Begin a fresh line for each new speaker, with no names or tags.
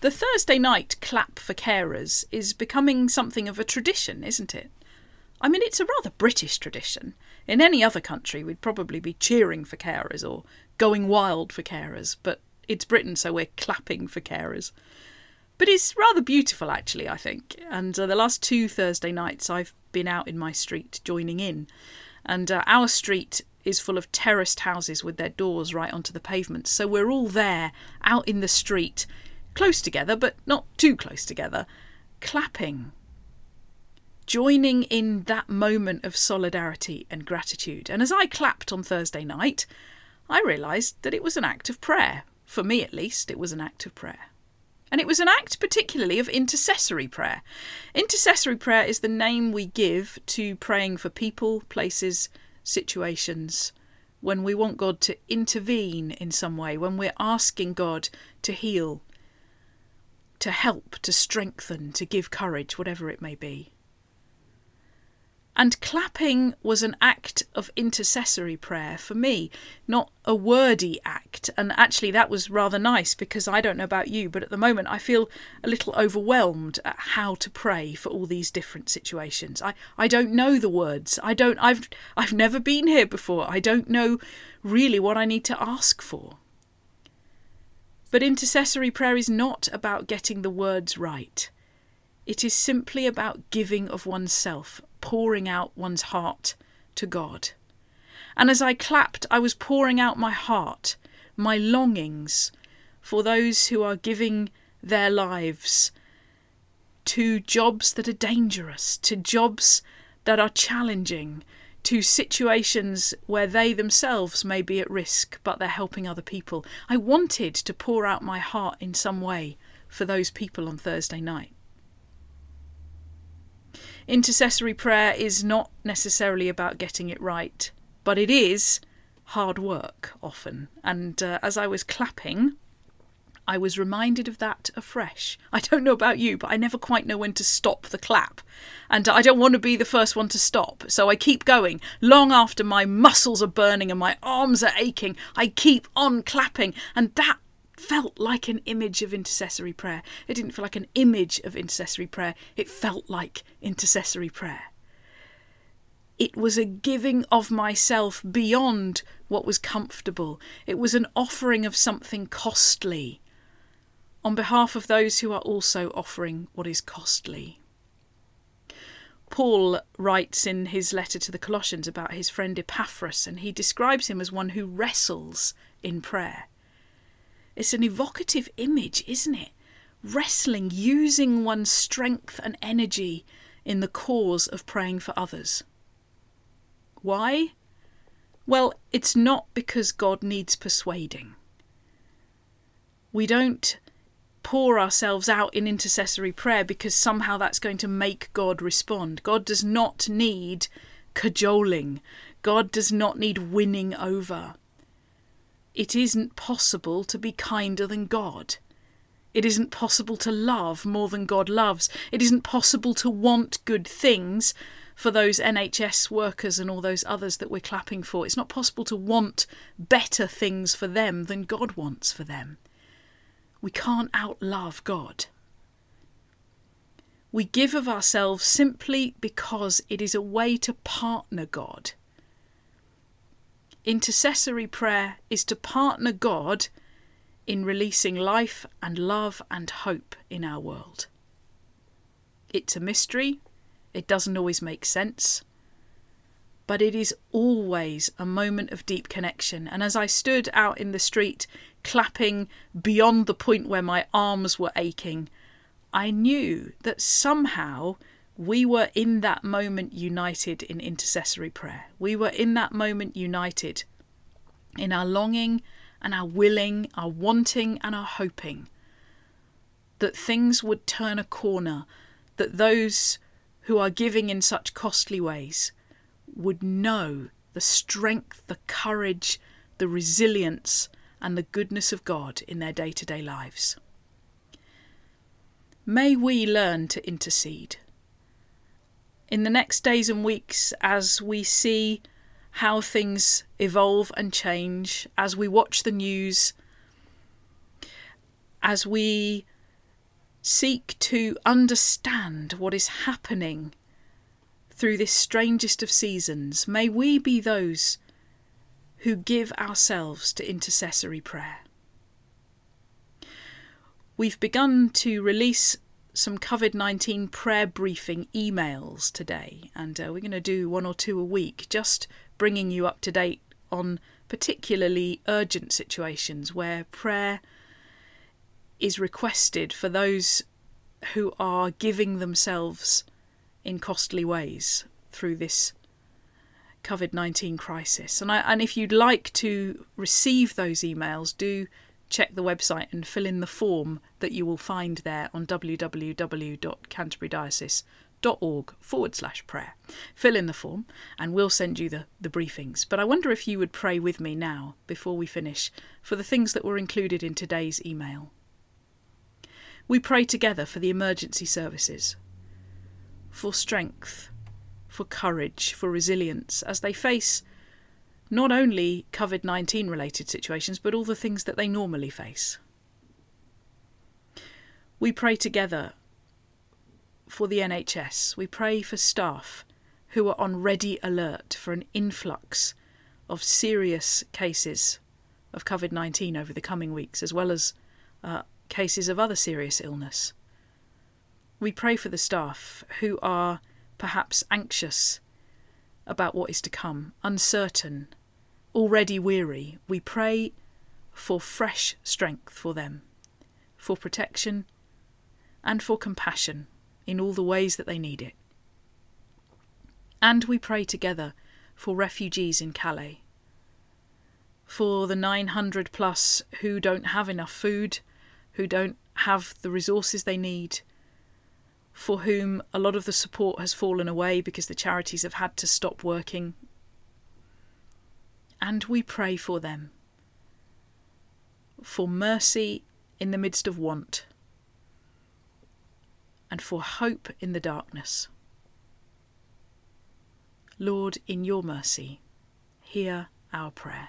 The Thursday night clap for carers is becoming something of a tradition, isn't it? I mean, it's a rather British tradition. In any other country, we'd probably be cheering for carers or going wild for carers, but it's Britain, so we're clapping for carers. But it's rather beautiful, actually, I think. And uh, the last two Thursday nights, I've been out in my street joining in. And uh, our street is full of terraced houses with their doors right onto the pavement. So we're all there, out in the street, close together, but not too close together, clapping joining in that moment of solidarity and gratitude. And as I clapped on Thursday night, I realised that it was an act of prayer. For me, at least, it was an act of prayer. And it was an act particularly of intercessory prayer. Intercessory prayer is the name we give to praying for people, places, situations, when we want God to intervene in some way, when we're asking God to heal, to help, to strengthen, to give courage, whatever it may be. And clapping was an act of intercessory prayer for me, not a wordy act. And actually, that was rather nice because I don't know about you, but at the moment I feel a little overwhelmed at how to pray for all these different situations. I, I don't know the words. I don't. I've I've never been here before. I don't know really what I need to ask for. But intercessory prayer is not about getting the words right. It is simply about giving of oneself, pouring out one's heart to God. And as I clapped, I was pouring out my heart, my longings for those who are giving their lives to jobs that are dangerous, to jobs that are challenging, to situations where they themselves may be at risk, but they're helping other people. I wanted to pour out my heart in some way for those people on Thursday night. Intercessory prayer is not necessarily about getting it right, but it is hard work often. And uh, as I was clapping, I was reminded of that afresh. I don't know about you, but I never quite know when to stop the clap. And I don't want to be the first one to stop. So I keep going. Long after my muscles are burning and my arms are aching, I keep on clapping. And that felt like an image of intercessory prayer. It didn't feel like an image of intercessory prayer, it felt like intercessory prayer. It was a giving of myself beyond what was comfortable. It was an offering of something costly on behalf of those who are also offering what is costly. Paul writes in his letter to the Colossians about his friend Epaphras, and he describes him as one who wrestles in prayer. It's an evocative image, isn't it? Wrestling, using one's strength and energy in the cause of praying for others. Why? Well, it's not because God needs persuading. We don't pour ourselves out in intercessory prayer because somehow that's going to make God respond. God does not need cajoling, God does not need winning over. It isn't possible to be kinder than God. It isn't possible to love more than God loves. It isn't possible to want good things for those NHS workers and all those others that we're clapping for. It's not possible to want better things for them than God wants for them. We can't outlove God. We give of ourselves simply because it is a way to partner God Intercessory prayer is to partner God in releasing life and love and hope in our world. It's a mystery, it doesn't always make sense, but it is always a moment of deep connection. And as I stood out in the street, clapping beyond the point where my arms were aching, I knew that somehow we were in that moment united in intercessory prayer. We were in that moment united in our longing and our willing, our wanting and our hoping that things would turn a corner, that those who are giving in such costly ways would know the strength, the courage, the resilience, and the goodness of God in their day to day lives. May we learn to intercede in the next days and weeks as we see how things evolve and change, as we watch the news, as we seek to understand what is happening through this strangest of seasons, may we be those who give ourselves to intercessory prayer. We've begun to release some COVID 19 prayer briefing emails today, and uh, we're going to do one or two a week, just bringing you up to date on particularly urgent situations where prayer is requested for those who are giving themselves in costly ways through this COVID 19 crisis. And, I, and if you'd like to receive those emails, do check the website and fill in the form that you will find there on www.canterburydiocese.org forward slash prayer. Fill in the form and we'll send you the, the briefings. But I wonder if you would pray with me now, before we finish, for the things that were included in today's email. We pray together for the emergency services, for strength, for courage, for resilience as they face not only COVID 19 related situations, but all the things that they normally face. We pray together for the NHS. We pray for staff who are on ready alert for an influx of serious cases of COVID 19 over the coming weeks, as well as uh, cases of other serious illness. We pray for the staff who are perhaps anxious about what is to come, uncertain, already weary. We pray for fresh strength for them, for protection, and for compassion in all the ways that they need it. And we pray together for refugees in Calais, for the 900 plus who don't have enough food, who don't have the resources they need, for whom a lot of the support has fallen away because the charities have had to stop working. And we pray for them, for mercy in the midst of want, and for hope in the darkness. Lord, in your mercy, hear our prayer.